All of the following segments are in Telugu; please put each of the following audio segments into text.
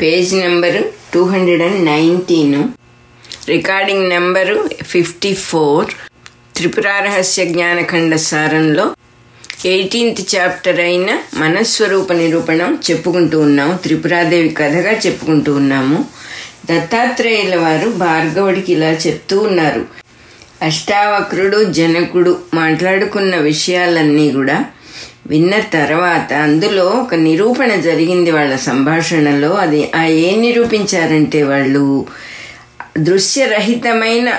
Page number two hundred and nineteen recording number fifty four Tripura Rahasya Jnana Khanda సారంలో eighteenth chapter అయిన మనస్వరూప నిరూపణం చెప్పుకుంటూ ఉన్నాము. త్రిపురాదేవి కథగా చెప్పుకుంటూ ఉన్నాము. దత్తాత్రేయుల వారు భార్గవుడికి ఇలా చెప్తూ ఉన్నారు. అష్టావక్రుడు జనకుడు మాట్లాడుకున్న విషయాలన్నీ కూడా విన్న తర్వాత అందులో ఒక నిరూపణ జరిగింది వాళ్ళ సంభాషణలో. అది ఆ ఏం నిరూపించారంటే వాళ్ళు దృశ్యరహితమైన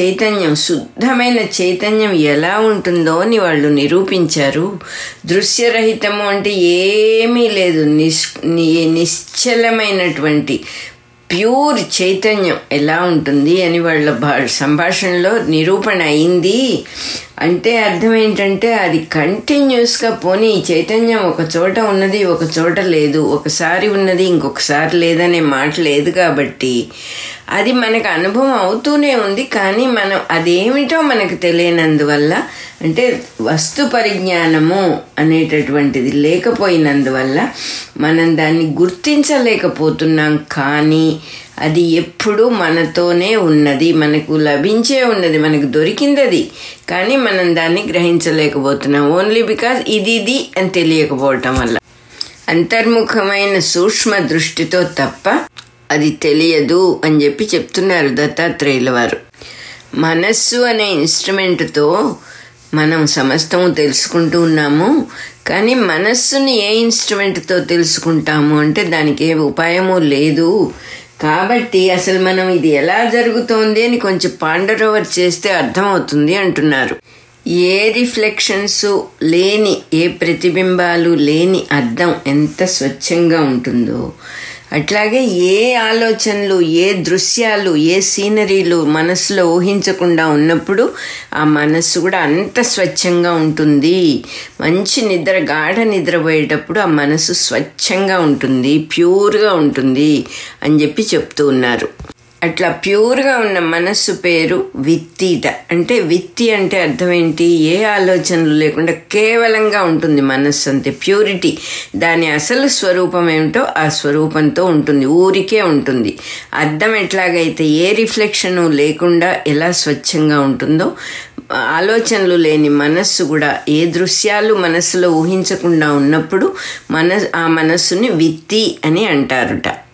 చైతన్యం శుద్ధమైన చైతన్యం ఎలా ఉంటుందో అని వాళ్ళు నిరూపించారు. దృశ్యరహితము అంటే ఏమీ లేదు. నిష్ నిశ్చలమైనటువంటి ప్యూర్ చైతన్యం ఎలా ఉంటుంది అని వాళ్ళ భా సంభాషణలో నిరూపణ అయింది. అంటే అర్థం ఏంటంటే అది కంటిన్యూస్గా పోనీ ఈ చైతన్యం ఒక చోట ఉన్నది ఒక చోట లేదు. ఒకసారి ఉన్నది ఇంకొకసారి లేదనే మాట లేదు కాబట్టి అది మనకు అనుభవం అవుతూనే ఉంది. కానీ మనం అదేమిటో మనకు తెలియనందువల్ల అంటే వస్తు పరిజ్ఞానము అనేటటువంటిది లేకపోయినందువల్ల మనం దాన్ని గుర్తించలేకపోతున్నాం. కానీ అది ఎప్పుడు మనతోనే ఉన్నది మనకు లభించే ఉన్నది మనకు దొరికింది అది కానీ మనం దాన్ని గ్రహించలేకపోతున్నాం. ఓన్లీ బికాజ్ ఇది ఇది అని తెలియకపోవటం వల్ల. అంతర్ముఖమైన సూక్ష్మ దృష్టితో తప్ప అది తెలియదు అని చెప్పి చెప్తున్నారు దత్తాత్రేయుల వారు. మనస్సు అనే ఇన్స్ట్రుమెంట్తో మనం సమస్తము తెలుసుకుంటూ ఉన్నాము కానీ మనస్సుని ఏ ఇన్స్ట్రుమెంట్తో తెలుసుకుంటాము అంటే దానికి ఏ ఉపాయము లేదు. కాబట్టి అసలు మనం ఇది ఎలా జరుగుతోంది అని కొంచెం పాండరోవర్ చేస్తే అర్థమవుతుంది అంటున్నారు. ఏ రిఫ్లెక్షన్స్ లేని ఏ ప్రతిబింబాలు లేని అర్థం ఎంత స్వచ్ఛంగా ఉంటుందో అట్లాగే ఏ ఆలోచనలు ఏ దృశ్యాలు ఏ సీనరీలు మనసులో ఊహించకుండా ఉన్నప్పుడు ఆ మనస్సు కూడా అంత స్వచ్ఛంగా ఉంటుంది. మంచి నిద్ర గాఢ నిద్రపోయేటప్పుడు ఆ మనసు స్వచ్ఛంగా ఉంటుంది ప్యూర్గా ఉంటుంది అని చెప్పి చెప్తూ ఉన్నారు. అట్లా ప్యూర్గా ఉన్న మనస్సు పేరు విత్తిట. అంటే విత్తి అంటే అర్థం ఏంటి? ఏ ఆలోచనలు లేకుండా కేవలంగా ఉంటుంది మనస్సు అంతే. ప్యూరిటీ. దాని అసలు స్వరూపం ఏమిటో ఆ స్వరూపంతో ఉంటుంది. ఊరికే ఉంటుంది. అర్థం ఎట్లాగైతే ఏ రిఫ్లెక్షను లేకుండా ఎలా స్వచ్ఛంగా ఉంటుందో ఆలోచనలు లేని మనస్సు కూడా ఏ దృశ్యాలు మనస్సులో ఊహించకుండా ఉన్నప్పుడు మన ఆ మనస్సుని విత్తి అని అంటారుట.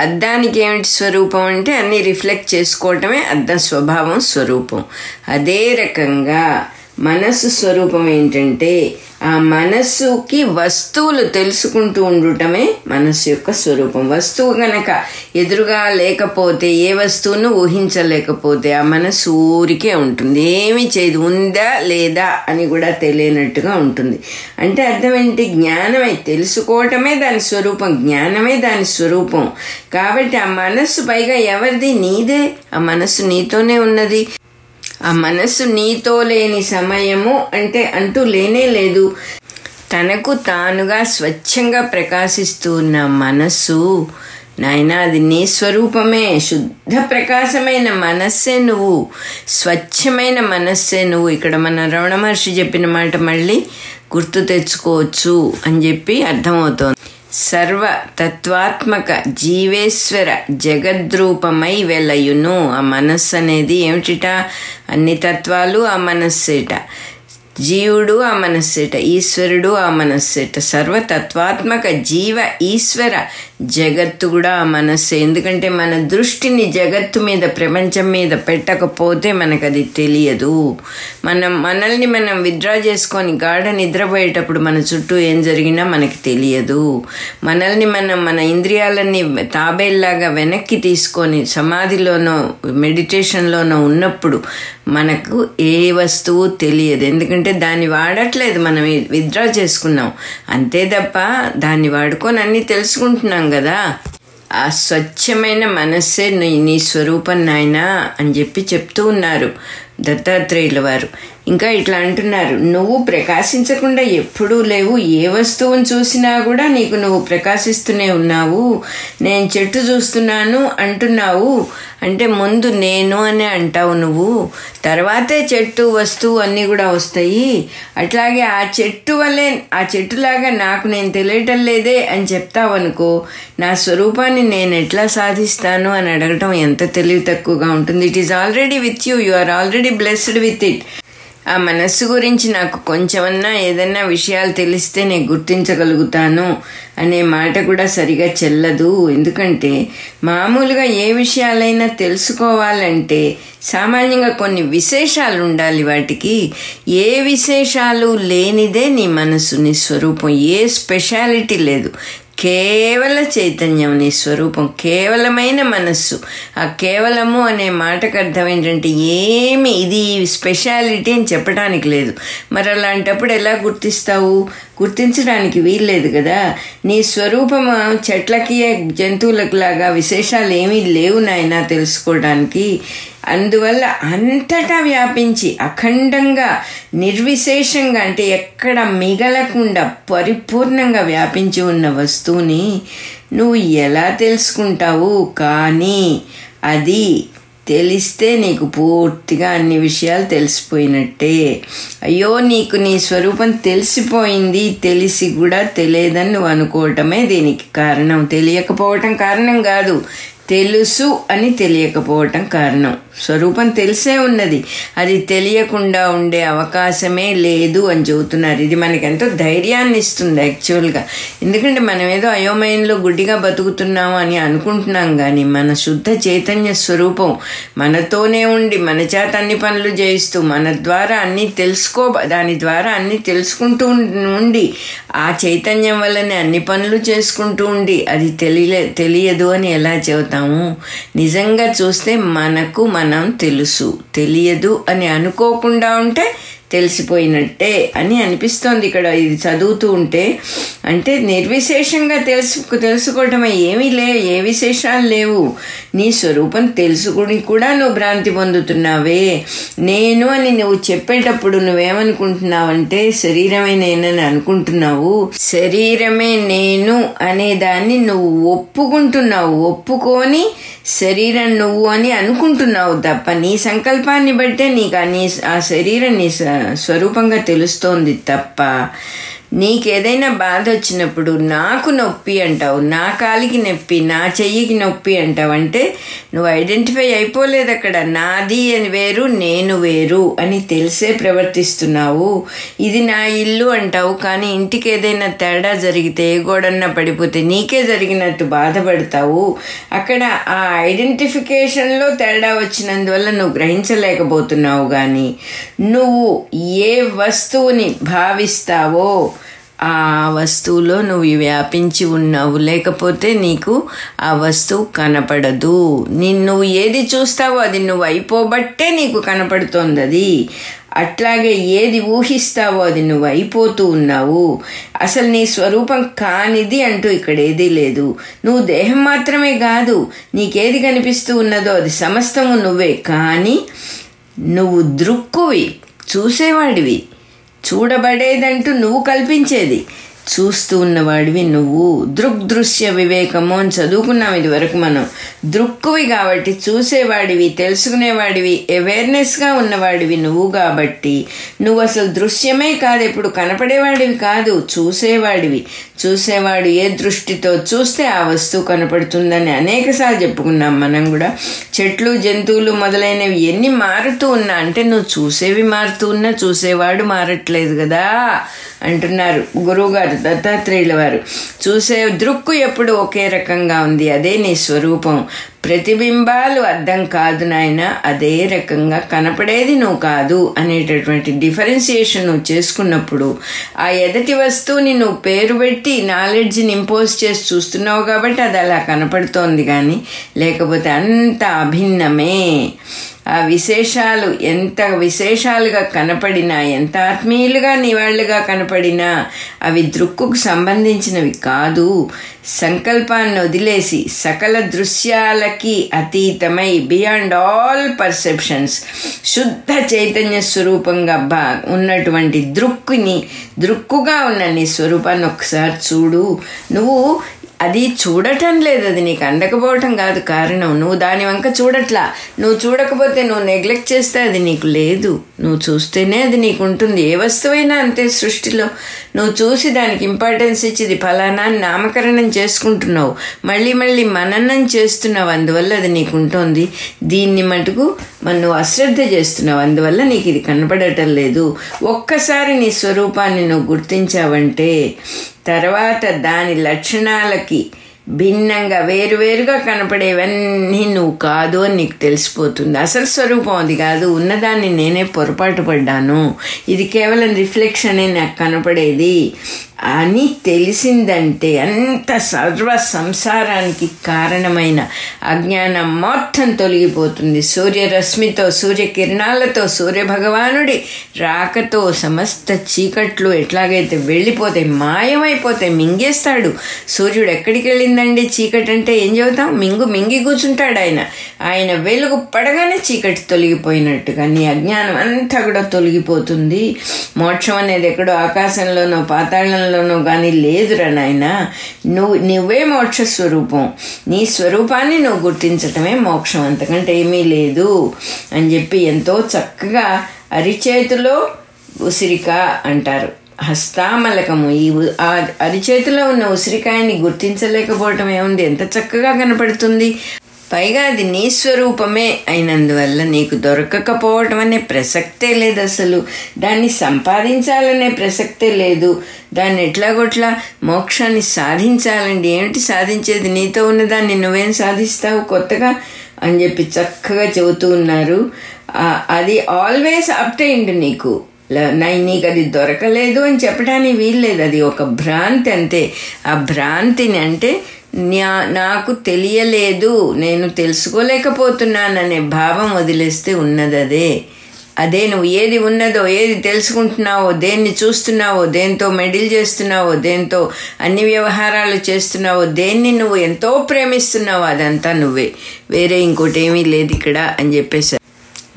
అద్దానికి ఏమిటి స్వరూపం అంటే అన్నీ రిఫ్లెక్ట్ చేసుకోవటమే అద్దం స్వభావం స్వరూపం. అదే రకంగా మనస్సు స్వరూపం ఏంటంటే ఆ మనస్సుకి వస్తువులు తెలుసుకుంటూ ఉండటమే మనస్సు యొక్క స్వరూపం. వస్తువు గనక ఎదురుగా లేకపోతే ఏ వస్తువును ఊహించలేకపోతే ఆ మనస్సు ఊరికే ఉంటుంది. ఏమి చేయదు ఉందా లేదా అని కూడా తెలియనట్టుగా ఉంటుంది. అంటే అర్థం ఏంటి? జ్ఞానమే తెలుసుకోవటమే దాని స్వరూపం. జ్ఞానమే దాని స్వరూపం. కాబట్టి ఆ మనస్సు పైగా ఎవరిది? నీదే. ఆ మనస్సు నీతోనే ఉన్నది. ఆ మనస్సు నీతో లేని సమయము అంటే అంటూ లేనే లేదు. తనకు తానుగా స్వచ్ఛంగా ప్రకాశిస్తూ ఉన్న మనస్సు నాయన అది నీ స్వరూపమే. శుద్ధ ప్రకాశమైన మనస్సే నువ్వు. స్వచ్ఛమైన మనస్సే నువ్వు. ఇక్కడ మన రమణ మహర్షి చెప్పిన మాట మళ్ళీ గుర్తు తెచ్చుకోవచ్చు అని చెప్పి అర్థమవుతోంది. సర్వ తత్వాత్మక జీవేశ్వర జగద్రూపమై వెలయును. ఆ మనస్సు అనేది ఏమిటిట? అన్ని తత్వాలు ఆ మనస్సేట. జీవుడు ఆ మనస్సెట ఈశ్వరుడు ఆ మనస్సేట. సర్వతత్వాత్మక జీవ ఈశ్వర జగత్తు కూడా ఆ మనస్సే. ఎందుకంటే మన దృష్టిని జగత్తు మీద ప్రపంచం మీద పెట్టకపోతే మనకు అది తెలియదు. మనం మనల్ని మనం విత్డ్రా చేసుకొని గాఢ నిద్రపోయేటప్పుడు మన చుట్టూ ఏం జరిగినా మనకు తెలియదు. మనల్ని మనం మన ఇంద్రియాలన్నీ తాబేల్లాగా వెనక్కి తీసుకొని సమాధిలోనో మెడిటేషన్లోనో ఉన్నప్పుడు మనకు ఏ వస్తువు తెలియదు. ఎందుకంటే దాన్ని వాడట్లేదు మనం విత్డ్రా చేసుకున్నాం. అంతే తప్ప దాన్ని వాడుకొని అన్నీ తెలుసుకుంటున్నాం కదా. ఆ స్వచ్ఛమైన మనస్సే నీ నీ స్వరూపం నాయనా అని చెప్పి చెప్తూ ఉన్నారు దత్తాత్రేయుల వారు. ఇంకా ఇట్లా అంటున్నారు నువ్వు ప్రకాశించకుండా ఎప్పుడూ లేవు. ఏ వస్తువును చూసినా కూడా నీకు నువ్వు ప్రకాశిస్తూనే ఉన్నావు. నేను చెట్టు చూస్తున్నాను అంటున్నావు. అంటే ముందు నేను అనే అంటావు నువ్వు. తర్వాతే చెట్టు వస్తువు అన్నీ కూడా వస్తాయి. అట్లాగే ఆ చెట్టు వల్లే ఆ చెట్టులాగా నాకు నేను తెలియటం లేదే అని చెప్తావు అనుకో నా స్వరూపాన్ని నేను ఎట్లా సాధిస్తాను? అని అడగటం ఎంత తెలివి తక్కువగా ఉంటుంది. It is already with you you are already blessed with it ఆ మనస్సు గురించి నాకు కొంచెమన్నా ఏదన్నా విషయాలు తెలిస్తే నేను గుర్తించగలుగుతాను అనే మాట కూడా సరిగా చెల్లదు. ఎందుకంటే మామూలుగా ఏ విషయాలైనా తెలుసుకోవాలంటే సామాన్యంగా కొన్ని విశేషాలు ఉండాలి వాటికి. ఏ విశేషాలు లేనిదే నీ మనసు నీ స్వరూపం ఏ స్పెషాలిటీ లేదు. కేవల చైతన్యం నీ స్వరూపం కేవలమైన మనస్సు ఆ కేవలము అనే మాటకు అర్థం ఏంటంటే ఏమి? ఇది స్పెషాలిటీ అని చెప్పడానికి లేదు. మరి అలాంటప్పుడు ఎలా గుర్తిస్తావు? గుర్తించడానికి వీల్లేదు కదా. నీ స్వరూపము చెట్లకి జంతువులకు లాగా విశేషాలు ఏమీ లేవు నాయన తెలుసుకోవడానికి. అందువల్ల అంతటా వ్యాపించి అఖండంగా నిర్విశేషంగా అంటే ఎక్కడ మిగలకుండా పరిపూర్ణంగా వ్యాపించి ఉన్న వస్తువుని నువ్వు ఎలా తెలుసుకుంటావు? కానీ అది తెలిస్తే నీకు పూర్తిగా అన్ని విషయాలు తెలిసిపోయినట్టే. అయ్యో నీకు నీ స్వరూపం తెలిసిపోయింది తెలిసి కూడా తెలియదని నువ్వు అనుకోవటమే దీనికి కారణం. తెలియకపోవటం కారణం కాదు తెలుసు అని తెలియకపోవటం కారణం. స్వరూపం తెలిసే ఉన్నది. అది తెలియకుండా ఉండే అవకాశమే లేదు అని చెబుతున్నారు. ఇది మనకెంతో ఎంతో ధైర్యాన్ని ఇస్తుంది యాక్చువల్గా. ఎందుకంటే మనం ఏదో అయోమయంలో గుడ్డిగా బతుకుతున్నాము అని అనుకుంటున్నాం కానీ మన శుద్ధ చైతన్య స్వరూపం మనతోనే ఉండి మన చేత అన్ని పనులు చేయిస్తూ మన ద్వారా అన్ని తెలుసుకో దాని ద్వారా అన్నీ తెలుసుకుంటూ ఉండి ఆ చైతన్యం వల్లనే అన్ని పనులు చేసుకుంటూ ఉండి అది తెలియ తెలియదు అని ఎలా చెబుతాము? నిజంగా చూస్తే మనకు మనం తెలుసు. తెలియదు అని అనుకోకుండా ఉంటే తెలిసిపోయినట్టే అని అనిపిస్తోంది ఇక్కడ. ఇది చదువుతూ ఉంటే అంటే నిర్విశేషంగా తెలుసు తెలుసుకోవటమే. ఏమీ లే ఏ విశేషాలు లేవు. నీ స్వరూపం తెలుసుకుని కూడా నువ్వు భ్రాంతి పొందుతున్నావే. నేను అని నువ్వు చెప్పేటప్పుడు నువ్వేమనుకుంటున్నావంటే శరీరమే నేనని అనుకుంటున్నావు. శరీరమే నేను అనే దాన్ని నువ్వు ఒప్పుకుంటున్నావు. ఒప్పుకొని శరీరం నువ్వు అని అనుకుంటున్నావు తప్ప నీ సంకల్పాన్ని బట్టే నీకు నీ ఆ శరీరం నీ స్వరూపంగా తెలుస్తోంది తప్ప నీకేదైనా బాధ వచ్చినప్పుడు నాకు నొప్పి అంటావు నా కాలికి నొప్పి నా చెయ్యికి నొప్పి అంటావు అంటే నువ్వు ఐడెంటిఫై అయిపోలేదు అక్కడ. నాది అని వేరు నేను వేరు అని తెలిసే ప్రవర్తిస్తున్నావు. ఇది నా ఇల్లు అంటావు కానీ ఇంటికి ఏదైనా తేడా జరిగితే ఏ గోడన్నా పడిపోతే నీకే జరిగినట్టు బాధపడతావు. అక్కడ ఆ ఐడెంటిఫికేషన్లో తేడా వచ్చినందువల్ల నువ్వు గ్రహించలేకపోతున్నావు కానీ నువ్వు ఏ వస్తువుని భావిస్తావో ఆ వస్తువులో నువ్వు వ్యాపించి ఉన్నావు. లేకపోతే నీకు ఆ వస్తువు కనపడదు. నిన్ను ఏది చూస్తావో అది నువ్వు అయిపోబట్టే నీకు కనపడుతోంది అది అట్లాగే ఏది ఊహిస్తావో అది నువ్వు అయిపోతూ ఉన్నావు. అసలు నీ స్వరూపం కానిది అంటూ ఇక్కడ ఏదీ లేదు. నువ్వు దేహం మాత్రమే కాదు నీకేది కనిపిస్తూ ఉన్నదో అది సమస్తము నువ్వే. కానీ నువ్వు దృక్కువి చూసేవాడివి. చూడబడేదంటూ నువ్వు కల్పించేది. చూస్తూ ఉన్నవాడివి నువ్వు. దృగ్దృశ్య వివేకము అని చదువుకున్నాం ఇది వరకు మనం. దృక్కువి కాబట్టి చూసేవాడివి తెలుసుకునేవాడివి అవేర్నెస్గా ఉన్నవాడివి నువ్వు కాబట్టి. నువ్వు అసలు దృశ్యమే కాదు ఎప్పుడు కనపడేవాడివి కాదు చూసేవాడివి. చూసేవాడు ఏ దృష్టితో చూస్తే ఆ వస్తువు కనపడుతుందని అనేకసార్లు చెప్పుకున్నాం మనం కూడా. చెట్లు జంతువులు మొదలైనవి ఎన్ని మారుతూ ఉన్నా అంటే నువ్వు చూసేవి మారుతూ ఉన్నా చూసేవాడు మారట్లేదు కదా. అంటున్నారు గురువుగారు దత్తాత్రేయుల వారు. చూసే దృక్కు ఎప్పుడు ఒకే రకంగా ఉంది అదే నీ స్వరూపం. ప్రతిబింబాలు అర్థం కాదు నాయన అదే రకంగా కనపడేది నువ్వు కాదు అనేటటువంటి డిఫరెన్సియేషన్ నువ్వు చేసుకున్నప్పుడు ఆ ఎదటి వస్తువుని నువ్వు పేరు పెట్టి నాలెడ్జ్ని ఇంపోజ్ చేసి చూస్తున్నావు కాబట్టి అది అలా కనపడుతోంది కానీ లేకపోతే అంత అభిన్నమే. ఆ విశేషాలు ఎంత విశేషాలుగా కనపడినా ఎంత ఆత్మీయులుగా నివాళ్ళుగా కనపడినా అవి దృక్కుకు సంబంధించినవి కాదు. సంకల్పాన్ని వదిలేసి సకల దృశ్యాలకి అతీతమై బియాండ్ ఆల్ పర్సెప్షన్స్ శుద్ధ చైతన్య స్వరూపంగా బా ఉన్నటువంటి దృక్కుని దృక్కుగా ఉన్న నీ స్వరూపాన్ని ఒకసారి చూడు. నువ్వు అది చూడటం లేదు అది నీకు అందకపోవటం కాదు. కారణం నువ్వు దాని వంక చూడట్లా. నువ్వు చూడకపోతే నువ్వు నెగ్లెక్ట్ చేస్తే అది నీకు లేదు. నువ్వు చూస్తేనే అది నీకు ఉంటుంది. ఏ వస్తువైనా అంతే సృష్టిలో. నువ్వు చూసి దానికి ఇంపార్టెన్స్ ఇచ్చి ఇది ఫలానా నామకరణం చేసుకుంటున్నావు. మళ్ళీ మళ్ళీ మననం చేస్తున్నావు అందువల్ల అది నీకు ఉంటుంది. దీన్ని మటుకు నువ్వు అశ్రద్ధ చేస్తున్నావు అందువల్ల నీకు ఇది కనపడటం లేదు. ఒక్కసారి నీ స్వరూపాన్ని నువ్వు గుర్తించావంటే తర్వాత దాని లక్షణాలకి భిన్నంగా వేరువేరుగా కనపడేవన్నీ నువ్వు కాదు అని నీకు తెలిసిపోతుంది. అసలు స్వరూపం అది కాదు. ఉన్నదాన్ని నేనే పొరపాటు పడ్డాను. ఇది కేవలం రిఫ్లెక్షనే నాకు కనపడేది. అని తెలిసిందంటే అంత సర్వ సంసారానికి కారణమైన అజ్ఞానం మొత్తం తొలగిపోతుంది. సూర్యరశ్మితో సూర్యకిరణాలతో సూర్యభగవానుడి రాకతో సమస్త చీకట్లు ఎట్లాగైతే వెళ్ళిపోతే మాయమైపోతే మింగేస్తాడు. సూర్యుడు ఎక్కడికి వెళ్ళిందండి చీకటి అంటే ఏం చెబుతాం? మింగు మింగి కూర్చుంటాడు ఆయన. ఆయన వెలుగు పడగానే చీకటి తొలగిపోయినట్టుగా నీ అజ్ఞానం అంతా కూడా తొలగిపోతుంది. మోక్షం అనేది ఎక్కడో ఆకాశంలోనో పాతాళంలో స్వరూపంలోనూ కానీ లేదురా నాయన. నువ్వు నువ్వే మోక్ష స్వరూపం. నీ స్వరూపాన్ని నువ్వు గుర్తించటమే మోక్షం. అంతకంటే ఏమీ లేదు అని చెప్పి ఎంతో చక్కగా అరిచేతిలో ఉసిరిక అంటారు. హస్తామలకము. ఈ అరిచేతిలో ఉన్న ఉసిరికాయని గుర్తించలేకపోవటం ఏముంది? ఎంత చక్కగా కనపడుతుంది? పైగా అది నీ స్వరూపమే అయినందువల్ల నీకు దొరకకపోవటం అనే ప్రసక్తే లేదు అసలు. దాన్ని సంపాదించాలనే ప్రసక్తే లేదు. దాన్ని ఎట్లాగొట్లా మోక్షాన్ని సాధించాలండి. ఏమిటి సాధించేది? నీతో ఉన్నదాన్ని నువ్వేం సాధిస్తావు కొత్తగా? అని చెప్పి చక్కగా చెబుతూ ఉన్నారు. అది ఆల్వేస్ అప్టైండ్ నీకు. నీకు అది దొరకలేదు అని చెప్పడానికి వీల్లేదు. అది ఒక భ్రాంతి అంతే. ఆ భ్రాంతిని అంటే నాకు తెలియలేదు. నేను తెలుసుకోలేకపోతున్నాననే భావం వదిలేస్తే ఉన్నది అదే అదే నువ్వు ఏది ఉన్నదో ఏది తెలుసుకుంటున్నావో దేన్ని చూస్తున్నావో దేంతో మెడిల్ చేస్తున్నావో దేంతో అన్ని వ్యవహారాలు చేస్తున్నావో దేన్ని నువ్వు ఎంతో ప్రేమిస్తున్నావో అదంతా నువ్వే. వేరే ఇంకోటి ఏమీ లేదు ఇక్కడ అని చెప్పేసి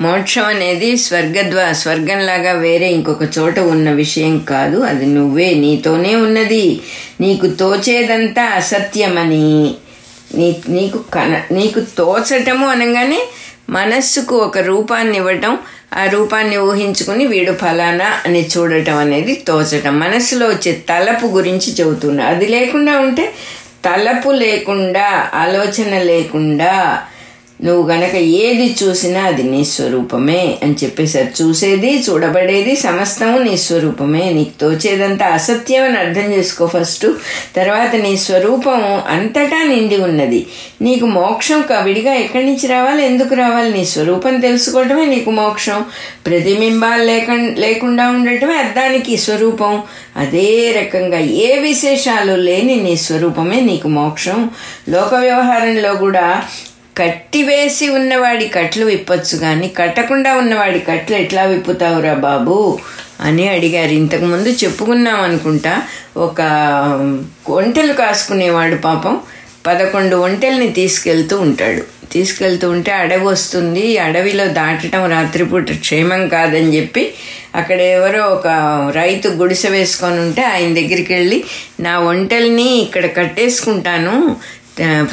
మోక్షం అనేది స్వర్గద్వా స్వర్గంలాగా వేరే ఇంకొక చోట ఉన్న విషయం కాదు. అది నువ్వే నీతోనే ఉన్నది. నీకు తోచేదంతా అసత్యమని. నీ నీకు కన నీకు తోచటము అనగానే మనస్సుకు ఒక రూపాన్ని ఇవ్వటం ఆ రూపాన్ని ఊహించుకుని వీడు ఫలానా అని చూడటం అనేది తోచటం. మనస్సులో వచ్చే తలపు గురించి చెబుతున్నా. అది లేకుండా ఉంటే తలపు లేకుండా ఆలోచన లేకుండా నువ్వు గనక ఏది చూసినా అది నీ స్వరూపమే అని చెప్పేశారు చూసేది చూడబడేది సమస్తము నీ స్వరూపమే. నీకు తోచేదంతా అసత్యం అని అర్థం చేసుకో ఫస్ట్. తర్వాత నీ స్వరూపం అంతటా నిండి ఉన్నది. నీకు మోక్షం విడిగా ఎక్కడి నుంచి రావాలి ఎందుకు రావాలి? నీ స్వరూపం తెలుసుకోవటమే నీకు మోక్షం. ప్రతిబింబాలు లేక లేకుండా ఉండటమే అర్థానికి స్వరూపం. అదే రకంగా ఏ విశేషాలు లేని నీ స్వరూపమే నీకు మోక్షం. లోక వ్యవహారంలో కూడా కట్టివేసి ఉన్నవాడి కట్లు విప్పొచ్చు కానీ కట్టకుండా ఉన్నవాడి కట్లు ఎట్లా విప్పుతావురా బాబు? అని అడిగారు. ఇంతకుముందు చెప్పుకున్నాం అనుకుంటా ఒక ఒంటెలు కాసుకునేవాడు పాపం పదకొండు ఒంటెల్ని తీసుకెళ్తూ ఉంటాడు. తీసుకెళ్తూ ఉంటే అడవి వస్తుంది. అడవిలో దాటడం రాత్రిపూట క్షేమం కాదని చెప్పి అక్కడ ఎవరో ఒక రైతు గుడిసె వేసుకొని ఉంటే ఆయన దగ్గరికి వెళ్ళి నా ఒంటెల్ని ఇక్కడ కట్టేసుకుంటాను.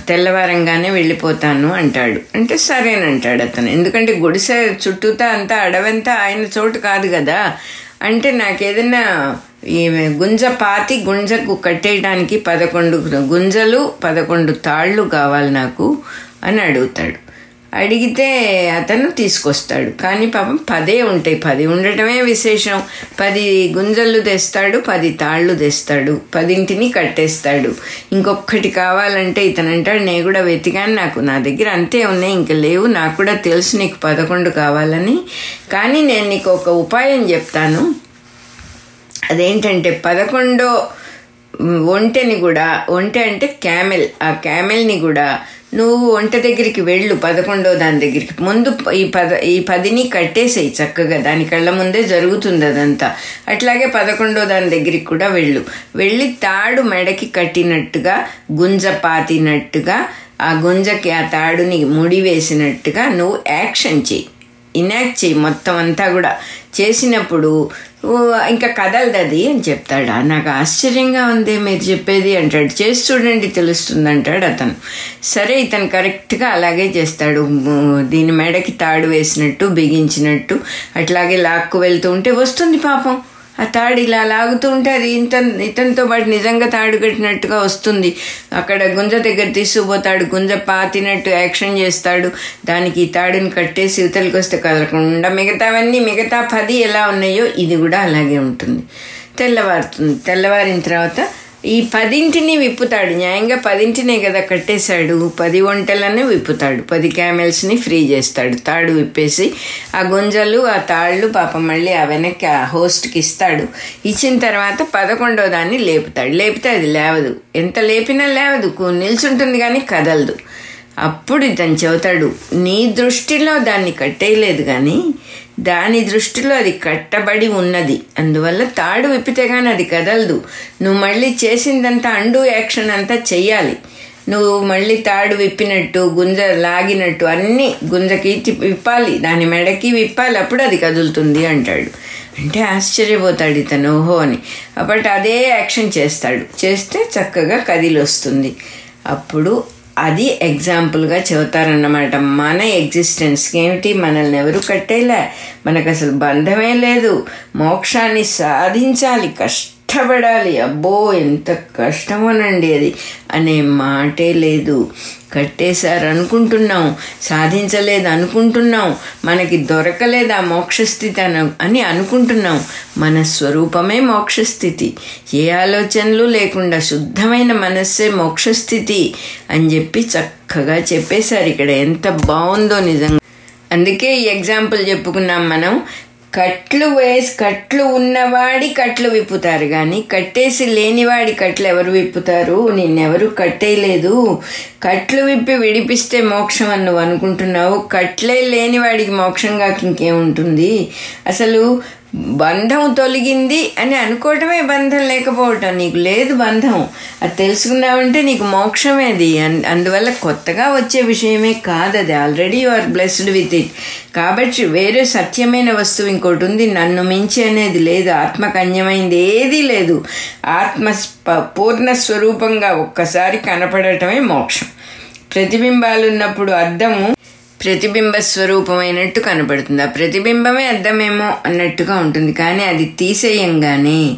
తెల్లవారంగానే వెళ్ళిపోతాను అంటాడు. అంటే సరేనంటాడు అతను. ఎందుకంటే గుడిసె చుట్టూతా అంతా అడవంతా ఆయన చోటు కాదు కదా. అంటే నాకేదైనా ఈ గుంజ పాతి గుంజకు కట్టేయడానికి పదకొండు గుంజలు పదకొండు తాళ్ళు కావాలి నాకు అని అడుగుతాడు. అడిగితే అతను తీసుకొస్తాడు. కానీ పాపం పదే ఉంటాయి. పది ఉండటమే విశేషం. పది గుంజలు తెస్తాడు పది తాళ్ళు తెస్తాడు పదింటిని కట్టేస్తాడు. ఇంకొకటి కావాలంటే ఇతను అంటాడు నేను కూడా వెతికాను నాకు. నా దగ్గర అంతే ఉన్నాయి. ఇంక లేవు. నాకు కూడా తెలుసు నీకు పదకొండు కావాలని. కానీ నేను నీకు ఒక ఉపాయం చెప్తాను. అదేంటంటే పదకొండో ఒంటెని కూడా ఒంటె అంటే క్యామెల్. ఆ క్యామెల్ని కూడా నువ్వు ఒంట దగ్గరికి వెళ్ళు పదకొండో దాని దగ్గరికి. ముందు ఈ పద ఈ పదిని కట్టేసేయి చక్కగా. దాని కళ్ళ ముందే జరుగుతుంది అదంతా. అట్లాగే పదకొండో దాని దగ్గరికి కూడా వెళ్ళు. వెళ్ళి తాడు మెడకి కట్టినట్టుగా గుంజ పాతినట్టుగా ఆ గుంజకి ఆ తాడుని ముడి వేసినట్టుగా నువ్వు యాక్షన్ చెయ్యి ఇనాక్ట్ చెయ్యి మొత్తం అంతా కూడా. చేసినప్పుడు ఇంకా కదలదు అది అని చెప్తాడు. నాకు ఆశ్చర్యంగా ఉంది మీరు చెప్పేది అంటాడు. చేసి చూడండి తెలుస్తుంది అంటాడు అతను. సరే ఇతను కరెక్ట్గా అలాగే చేస్తాడు. దీని మెడకి తాడు వేసినట్టు బిగించినట్టు అట్లాగే లాక్కు వెళ్తూ ఉంటే వస్తుంది పాపం. ఆ తాడు ఇలా లాగుతుంటే అది ఇంత ఇతనితో పాటు నిజంగా తాడు కట్టినట్టుగా వస్తుంది. అక్కడ గుంజ దగ్గర తీసుకుపోతాడు. గుంజ పాతినట్టు యాక్షన్ చేస్తాడు. దానికి ఈ తాడుని కట్టేసి ఇవతలకి వస్తే కదలకుండా మిగతావన్నీ మిగతా పది ఎలా ఉన్నాయో ఇది కూడా అలాగే ఉంటుంది. తెల్లవారుతుంది. తెల్లవారిన తర్వాత ఈ పదింటిని విప్పుతాడు. న్యాయంగా పదింటినే కదా కట్టేశాడు. పది వంటలనే విప్పుతాడు. పది క్యామెల్స్ని ఫ్రీ చేస్తాడు. తాడు విప్పేసి ఆ గుంజలు ఆ తాళ్ళు పాపం మళ్ళీ ఆ వెనక్కి ఆ హోస్ట్కి ఇస్తాడు. ఇచ్చిన తర్వాత పదకొండో దాన్ని లేపుతాడు. లేపితే అది లేవదు. ఎంత లేపినా లేవదు. నిల్చుంటుంది కానీ కదలదు. అప్పుడు ఇతను చెబుతాడు నీ దృష్టిలో దాన్ని కట్టేయలేదు కానీ దాని దృష్టిలో అది కట్టబడి ఉన్నది. అందువల్ల తాడు విప్పితే కానీ అది కదలదు. నువ్వు మళ్ళీ చేసిందంతా అండు యాక్షన్ అంతా చెయ్యాలి. నువ్వు మళ్ళీ తాడు విప్పినట్టు గుంజ లాగినట్టు అన్నీ గుంజకి విప్పాలి. దాని మెడకి విప్పాలి. అప్పుడు అది కదులుతుంది అంటాడు. అంటే ఆశ్చర్యపోతాడు ఇతను. ఓహో అని. అప్పటి అదే యాక్షన్ చేస్తాడు. చేస్తే చక్కగా కదిలి వస్తుంది అప్పుడు అది ఎగ్జాంపుల్గా చెబుతారన్నమాట. మన ఎగ్జిస్టెన్స్కి ఏమిటి? మనల్ని ఎవరు కట్టేలా? మనకు అసలు బంధమే లేదు. మోక్షాన్ని సాధించాలి. కష్టపడాలి. అబ్బో ఎంత కష్టమోనండి అది. అనే మాటే లేదు. కట్టేశారు అనుకుంటున్నాం సాధించలేదు అనుకుంటున్నాం మనకి దొరకలేదు ఆ మోక్షస్థితి అన అని అనుకుంటున్నాం. మన స్వరూపమే మోక్షస్థితి. ఏ ఆలోచనలు లేకుండా శుద్ధమైన మనస్సే మోక్షస్థితి అని చెప్పి చక్కగా చెప్పేశారు. ఇక్కడ ఎంత బాగుందో నిజంగా. అందుకే ఈ ఎగ్జాంపుల్ చెప్పుకున్నాం మనం. కట్లు వేసి కట్లు ఉన్నవాడి కట్లు విప్పుతారు కానీ కట్టేసి లేనివాడి కట్లు ఎవరు విప్పుతారు? నిన్నెవరు కట్టేయలేదు. కట్లు విప్పి విడిపిస్తే మోక్షం అని నువ్వు అనుకుంటున్నావు. కట్లే లేనివాడికి మోక్షంగా ఇంకేముంటుంది? అసలు బంధం తొలగింది అని అనుకోవటమే బంధం లేకపోవటం. నీకు లేదు బంధం. అది తెలుసుకున్నావంటే నీకు మోక్షమే అది. అందువల్ల కొత్తగా వచ్చే విషయమే కాదు అది. Already you are blessed with it కాబట్టి వేరే సత్యమైన వస్తువు ఇంకోటి ఉంది. నన్ను మించి అనేది లేదు. ఆత్మకన్యమైంది ఏదీ లేదు. ఆత్మ పూర్ణ స్వరూపంగా ఒక్కసారి కనపడటమే మోక్షం. ప్రతిబింబాలు ఉన్నప్పుడు ప్రతిబింబ స్వరూపమైనట్టు కనపడుతుంది. ఆ ప్రతిబింబమే అర్థమేమో అన్నట్టుగా ఉంటుంది. కానీ అది తీసేయంగానే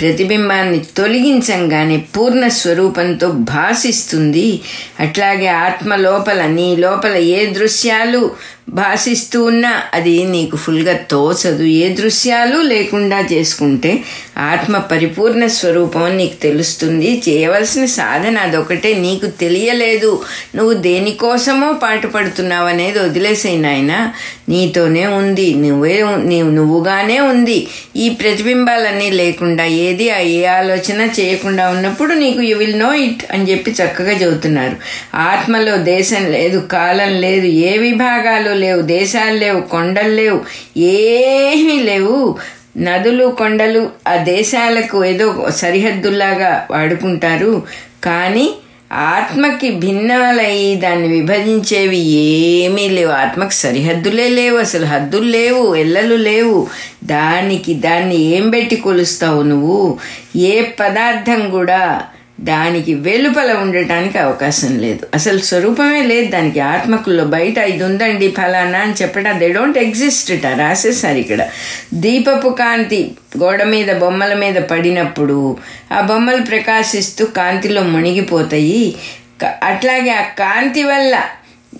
ప్రతిబింబాన్ని తొలగించంగానే పూర్ణ స్వరూపంతో భాసిస్తుంది. అట్లాగే ఆత్మ లోపల నీ లోపల ఏ దృశ్యాలు భాసిస్తూ ఉన్నా అది నీకు ఫుల్గా తోచదు. ఏ దృశ్యాలు లేకుండా చేసుకుంటే ఆత్మ పరిపూర్ణ స్వరూపం నీకు తెలుస్తుంది. చేయవలసిన సాధన అదొకటే. నీకు తెలియలేదు. నువ్వు దేనికోసమో పాటుపడుతున్నావు అనేది వదిలేసే నాయన. నీతోనే ఉంది. నువ్వే నీవు నువ్వుగానే ఉంది. ఈ ప్రతిబింబాలన్నీ లేకుండా ఏది ఏ ఆలోచన చేయకుండా ఉన్నప్పుడు నీకు యు విల్ నో ఇట్ అని చెప్పి చక్కగా చెబుతున్నారు. ఆత్మలో దేశం లేదు కాలం లేదు ఏ విభాగాలు లేవు దేశాలు లేవు కొండలు లేవు ఏమీ లేవు. నదులు కొండలు ఆ దేశాలకు ఏదో సరిహద్దుల్లాగా వాడుకుంటారు. కానీ ఆత్మకి భిన్నాలయ్యి దాన్ని విభజించేవి ఏమీ లేవు. ఆత్మకి సరిహద్దులే లేవు అసలు హద్దులు లేవు ఎల్లలు లేవు. దానికి దాన్ని ఏం పెట్టి కొలుస్తావు నువ్వు? ఏ పదార్థం కూడా దానికి వెలుపల ఉండటానికి అవకాశం లేదు. అసలు స్వరూపమే లేదు దానికి. ఆత్మకుల్లో బయట ఇది ఉందండి ఫలానా అని చెప్పడం దే డోంట్ ఎగ్జిస్ట్ ఇట రాసేసారు ఇక్కడ. దీపపు కాంతి గోడ మీద బొమ్మల మీద పడినప్పుడు ఆ బొమ్మలు ప్రకాశిస్తూ కాంతిలో మునిగిపోతాయి. అట్లాగే ఆ కాంతి వల్ల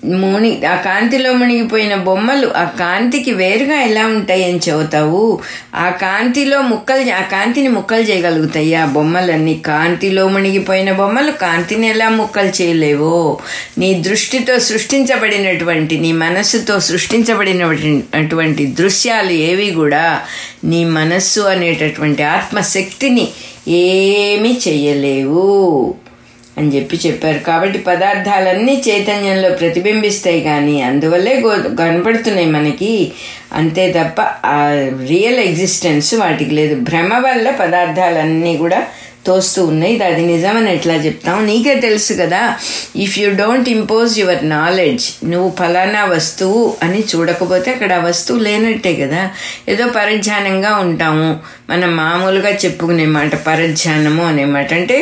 ముని ఆ కాంతిలో మునిగిపోయిన బొమ్మలు ఆ కాంతికి వేరుగా ఎలా ఉంటాయి అని చెబుతావు? ఆ కాంతిలో ముక్కలు ఆ కాంతిని ముక్కలు చేయగలుగుతాయి ఆ బొమ్మలన్నీ? కాంతిలో మునిగిపోయిన బొమ్మలు కాంతిని ఎలా ముక్కలు చేయలేవో? నీ దృష్టితో సృష్టించబడినటువంటి నీ మనస్సుతో సృష్టించబడినటువంటి దృశ్యాలు ఏవి కూడా నీ మనస్సు అనేటటువంటి ఆత్మశక్తిని ఏమీ చెయ్యలేవు అని చెప్పి చెప్పారు. కాబట్టి పదార్థాలన్నీ చైతన్యంలో ప్రతిబింబిస్తాయి కానీ అందువల్లే గో కనపడుతున్నాయి మనకి. అంతే తప్ప ఆ రియల్ ఎగ్జిస్టెన్స్ వాటికి లేదు. భ్రమ వల్ల పదార్థాలన్నీ కూడా తోస్తూ ఉన్నాయి. ఇది అది నిజమని ఎట్లా చెప్తాం? నీకే తెలుసు కదా if you don't impose your knowledge నువ్వు ఫలానా వస్తువు అని చూడకపోతే అక్కడ ఆ వస్తువు లేనట్టే కదా. ఏదో పరధ్యానంగా ఉంటాము. మనం మామూలుగా చెప్పుకునే మాట పరధ్యానము అనే మాట. అంటే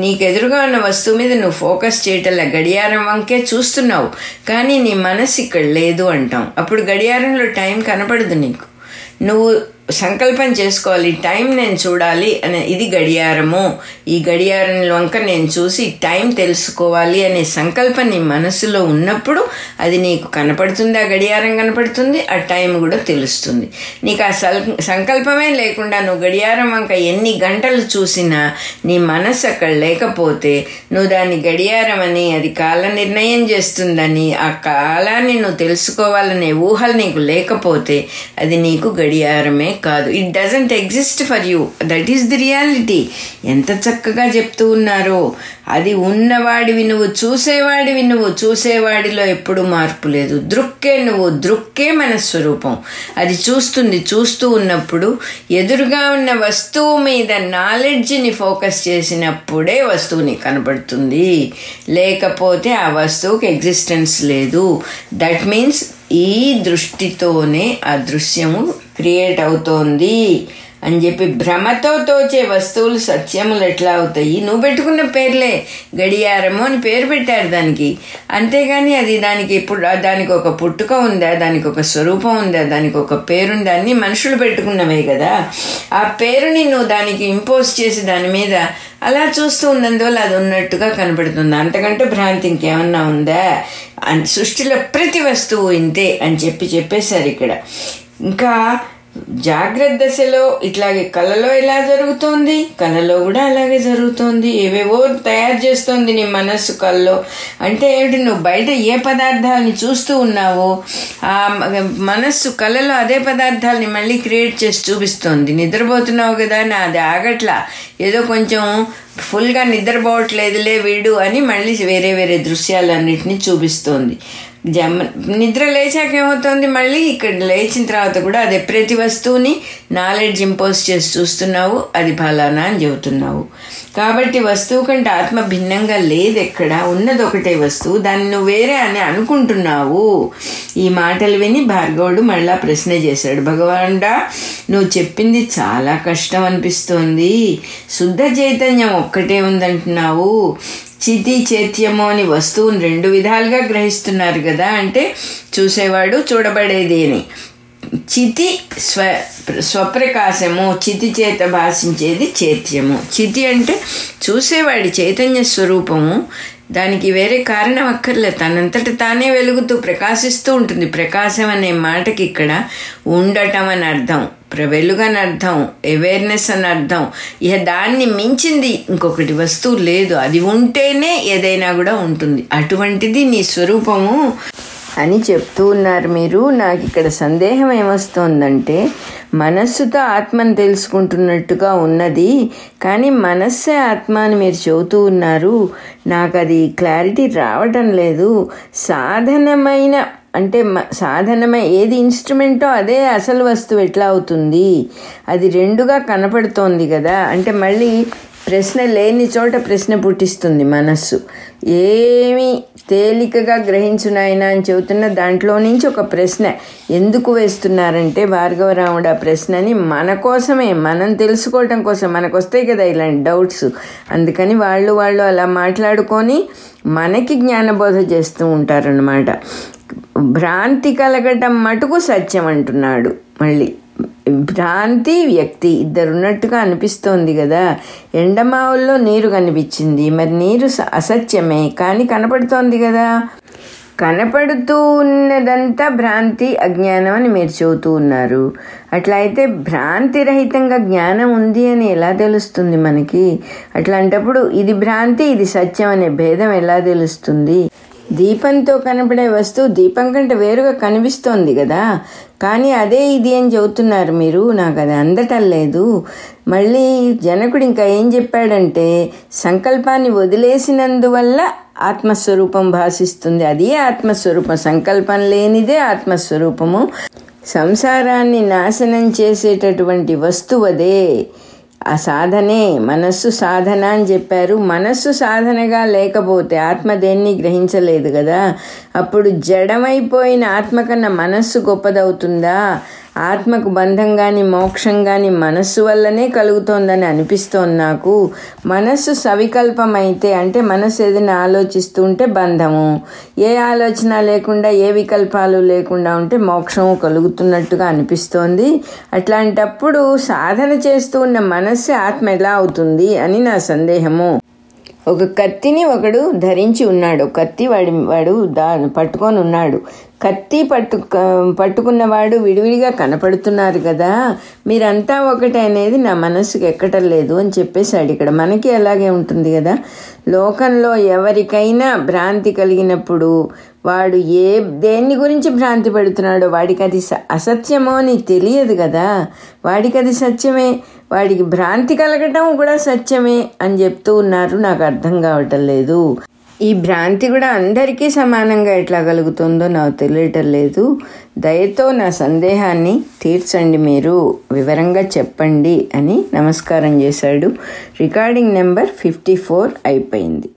నీకు ఎదురుగా ఉన్న వస్తువు మీద నువ్వు ఫోకస్ చేయటంలా గడియారం వంకే చూస్తున్నావు కానీ నీ మనసు ఇక్కడ లేదు అంటాం. అప్పుడు గడియారంలో టైం కనపడదు నీకు. నువ్వు సంకల్పం చేసుకోవాలి టైం నేను చూడాలి అనే ఇది గడియారము. ఈ గడియారం వంక నేను చూసి టైం తెలుసుకోవాలి అనే సంకల్పం నీ మనసులో ఉన్నప్పుడు అది నీకు కనపడుతుంది ఆ గడియారం కనపడుతుంది ఆ టైం కూడా తెలుస్తుంది. నీకు ఆ సల్ సంకల్పమే లేకుండా నువ్వు గడియారం వంక ఎన్ని గంటలు చూసినా నీ మనసు అక్కడ లేకపోతే నువ్వు దాన్ని గడియారం అని అది కాల నిర్ణయం చేస్తుందని ఆ కాలాన్ని నువ్వు తెలుసుకోవాలనే ఊహలు నీకు లేకపోతే అది నీకు గడియారమే కాదు. It doesn't exist for you that is the reality ఎంత చక్కగా చెప్తూ ఉన్నారో. అది ఉన్నవాడివి నువ్వు చూసేవాడివి నువ్వు చూసేవాడిలో ఎప్పుడు మార్పు లేదు. దృక్కే నువ్వు దృక్కే మన స్వరూపం అది చూస్తుంది చూస్తూ ఉన్నప్పుడు ఎదురుగా ఉన్న వస్తువు మీద నాలెడ్జ్ని ఫోకస్ చేసినప్పుడే వస్తువుని కనబడుతుంది. లేకపోతే ఆ వస్తువుకి ఎగ్జిస్టెన్స్ లేదు. దట్ మీన్స్ ఈ దృష్టితోనే ఆ దృశ్యము క్రియేట్ అవుతోంది అని చెప్పి భ్రమతో తోచే వస్తువులు సత్యములు ఎట్లా అవుతాయి? నువ్వు పెట్టుకున్న పేర్లే గడియారము అని పేరు పెట్టారు దానికి. అంతేగాని అది దానికి ఇప్పుడు దానికి ఒక పుట్టుక ఉందా దానికి ఒక స్వరూపం ఉందా దానికి ఒక పేరుందా అన్ని మనుషులు పెట్టుకున్నవే కదా. ఆ పేరుని నువ్వు దానికి ఇంపోజ్ చేసి దాని మీద అలా చూస్తూ ఉన్నందువల్ల అది ఉన్నట్టుగా కనబడుతుంది అంతకంటే భ్రాంతి ఇంకేమన్నా ఉందా? అని సృష్టిలో ప్రతి వస్తువు ఇంతే అని చెప్పి చెప్పేశారు ఇక్కడ. ఇంకా జాగ్రత్త దశలో ఇట్లాగే కళలో ఎలా జరుగుతోంది? కళలో కూడా అలాగే జరుగుతోంది. ఏవేవో తయారు చేస్తోంది నీ మనస్సు కళ్ళలో అంటే ఏమిటి? నువ్వు బయట ఏ పదార్థాలని చూస్తూ ఉన్నావో ఆ మనస్సు కళలో అదే పదార్థాలని మళ్ళీ క్రియేట్ చేసి చూపిస్తోంది. నిద్రపోతున్నావు కదా నా అది ఆగట్లా. ఏదో కొంచెం ఫుల్గా నిద్రపోవట్లేదులే వీడు అని మళ్ళీ వేరే వేరే దృశ్యాలన్నింటినీ చూపిస్తోంది. జమ నిద్ర లేచాక ఏమవుతుంది మళ్ళీ? ఇక్కడ లేచిన తర్వాత కూడా అదే ప్రతి వస్తువుని నాలెడ్జ్ ఇంపోజ్ చేసి చూస్తున్నావు అది ఫలానా అని చెబుతున్నావు. కాబట్టి వస్తువు కంటే ఆత్మ భిన్నంగా లేదు ఎక్కడ? ఉన్నది ఒకటే వస్తువు. దాన్ని నువ్వు వేరే అని అనుకుంటున్నావు. ఈ మాటలు విని భార్గవుడు మళ్ళా ప్రశ్న చేశాడు. భగవానుడా నువ్వు చెప్పింది చాలా కష్టం అనిపిస్తోంది. శుద్ధ చైతన్యం ఒక్కటే ఉందంటున్నావు. చితి చైత్యము అని వస్తువుని రెండు విధాలుగా గ్రహిస్తున్నారు కదా అంటే చూసేవాడు చూడబడేది అని. చితి స్వ స్వప్రకాశము చితి చేత భాషించేది చైత్యము. చితి అంటే చూసేవాడి చైతన్య స్వరూపము. దానికి వేరే కారణం అక్కర్లే తనంతట తానే వెలుగుతూ ప్రకాశిస్తూ ఉంటుంది. ప్రకాశం అనే మాటకి ఇక్కడ ఉండటం అని అర్థం. వెలుగని అర్థం అవేర్నెస్ అని అర్థం. ఇక దాన్ని మించింది ఇంకొకటి వస్తువు లేదు. అది ఉంటేనే ఏదైనా కూడా ఉంటుంది. అటువంటిది నీ స్వరూపము అని చెప్తూ ఉన్నారు మీరు. నాకు ఇక్కడ సందేహం ఏమొస్తోందంటే మనస్సుతో ఆత్మను తెలుసుకుంటున్నట్టుగా ఉన్నది కానీ మనస్సే ఆత్మ అని మీరు చెబుతూ ఉన్నారు. నాకు అది క్లారిటీ రావటం లేదు. సాధనమైన అంటే మ- సాధనమై ఏది ఇన్స్ట్రుమెంటో అదే అసలు వస్తువు ఎట్లా అవుతుంది? అది రెండుగా కనపడుతోంది కదా. అంటే మళ్ళీ ప్రశ్న లేని చోట ప్రశ్న పుట్టిస్తుంది మనస్సు. ఏమి తేలికగా గ్రహించునాయన అని చెబుతున్న దాంట్లో నుంచి ఒక ప్రశ్న. ఎందుకు వేస్తున్నారంటే భార్గవరాముడు ఆ ప్రశ్నని మన కోసమే మనం తెలుసుకోవటం కోసం. మనకు వస్తాయి కదా ఇలాంటి డౌట్స్. అందుకని వాళ్ళు వాళ్ళు అలా మాట్లాడుకొని మనకి జ్ఞానబోధ చేస్తూ ఉంటారనమాట భ్రాంతి కలగటం మటుకు సత్యం అంటున్నాడు. మళ్ళీ భ్రాంతి వ్యక్తి ఇద్దరు ఉన్నట్టుగా అనిపిస్తోంది కదా. ఎండమావుల్లో నీరు కనిపించింది. మరి నీరు స- అసత్యమే. కానీ కనపడుతోంది కదా. కనపడుతూ ఉన్నదంతా భ్రాంతి అజ్ఞానం అని మీరు చెబుతూ ఉన్నారు. అట్లా అయితే భ్రాంతి రహితంగా జ్ఞానం ఉంది అని ఎలా తెలుస్తుంది మనకి? అట్లాంటప్పుడు ఇది భ్రాంతి ఇది సత్యం అనే భేదం ఎలా తెలుస్తుంది? దీపంతో కనపడే వస్తువు దీపం కంటే వేరుగా కనిపిస్తోంది కదా. కానీ అదే ఇది అని చెబుతున్నారు మీరు. నాకు అది అందటం లేదు. మళ్ళీ జనకుడు ఇంకా ఏం చెప్పాడంటే సంకల్పాన్ని వదిలేసినందువల్ల ఆత్మస్వరూపం భాషిస్తుంది అది ఆత్మస్వరూపం. సంకల్పం లేనిదే ఆత్మస్వరూపము. సంసారాన్ని నాశనం చేసేటటువంటి వస్తువు అదే. ఆ సాధనే మనస్సు సాధన అని చెప్పారు. మనస్సు సాధనగా లేకపోతే ఆత్మ దేన్ని గ్రహించలేదు కదా? అప్పుడు జడమైపోయిన ఆత్మ కన్నా మనస్సు గొప్పదవుతుందా? ఆత్మకు బంధం కానీ మోక్షం కానీ మనస్సు వల్లనే కలుగుతోందని అనిపిస్తోంది నాకు. మనస్సు సవికల్పమైతే అంటే మనస్సు ఏదైనా ఆలోచిస్తూ ఉంటే బంధము. ఏ ఆలోచన లేకుండా ఏ వికల్పాలు లేకుండా ఉంటే మోక్షము కలుగుతున్నట్టుగా అనిపిస్తోంది. అట్లాంటప్పుడు సాధన చేస్తూ ఉన్న మనస్సు ఆత్మ ఎలా అవుతుంది అని నా సందేహము. ఒక కత్తిని ఒకడు ధరించి ఉన్నాడు. కత్తి వాడి వాడు దా పట్టుకొని ఉన్నాడు. కత్తి పట్టు పట్టుకున్నవాడు విడివిడిగా కనపడుతున్నారు కదా. మీరంతా ఒకటే అనేది నా మనసుకు ఎక్కటం లేదు అని చెప్పేశాడు ఇక్కడ. మనకి అలాగే ఉంటుంది కదా. లోకంలో ఎవరికైనా భ్రాంతి కలిగినప్పుడు వాడు ఏ దేన్ని గురించి భ్రాంతి పెడుతున్నాడో వాడికి అది అసత్యమో అని తెలియదు కదా. వాడికి అది సత్యమే. వాడికి భ్రాంతి కలగటం కూడా సత్యమే అని చెప్తూ ఉన్నారు. నాకు అర్థం కావటం లేదు. ఈ భ్రాంతి కూడా అందరికీ సమానంగా ఎట్లా కలుగుతుందో నాకు తెలియటం లేదు. దయతో నా సందేహాన్ని తీర్చండి మీరు వివరంగా చెప్పండి అని నమస్కారం చేశాడు. రికార్డింగ్ నెంబర్ ఫిఫ్టీ ఫోర్ అయిపోయింది.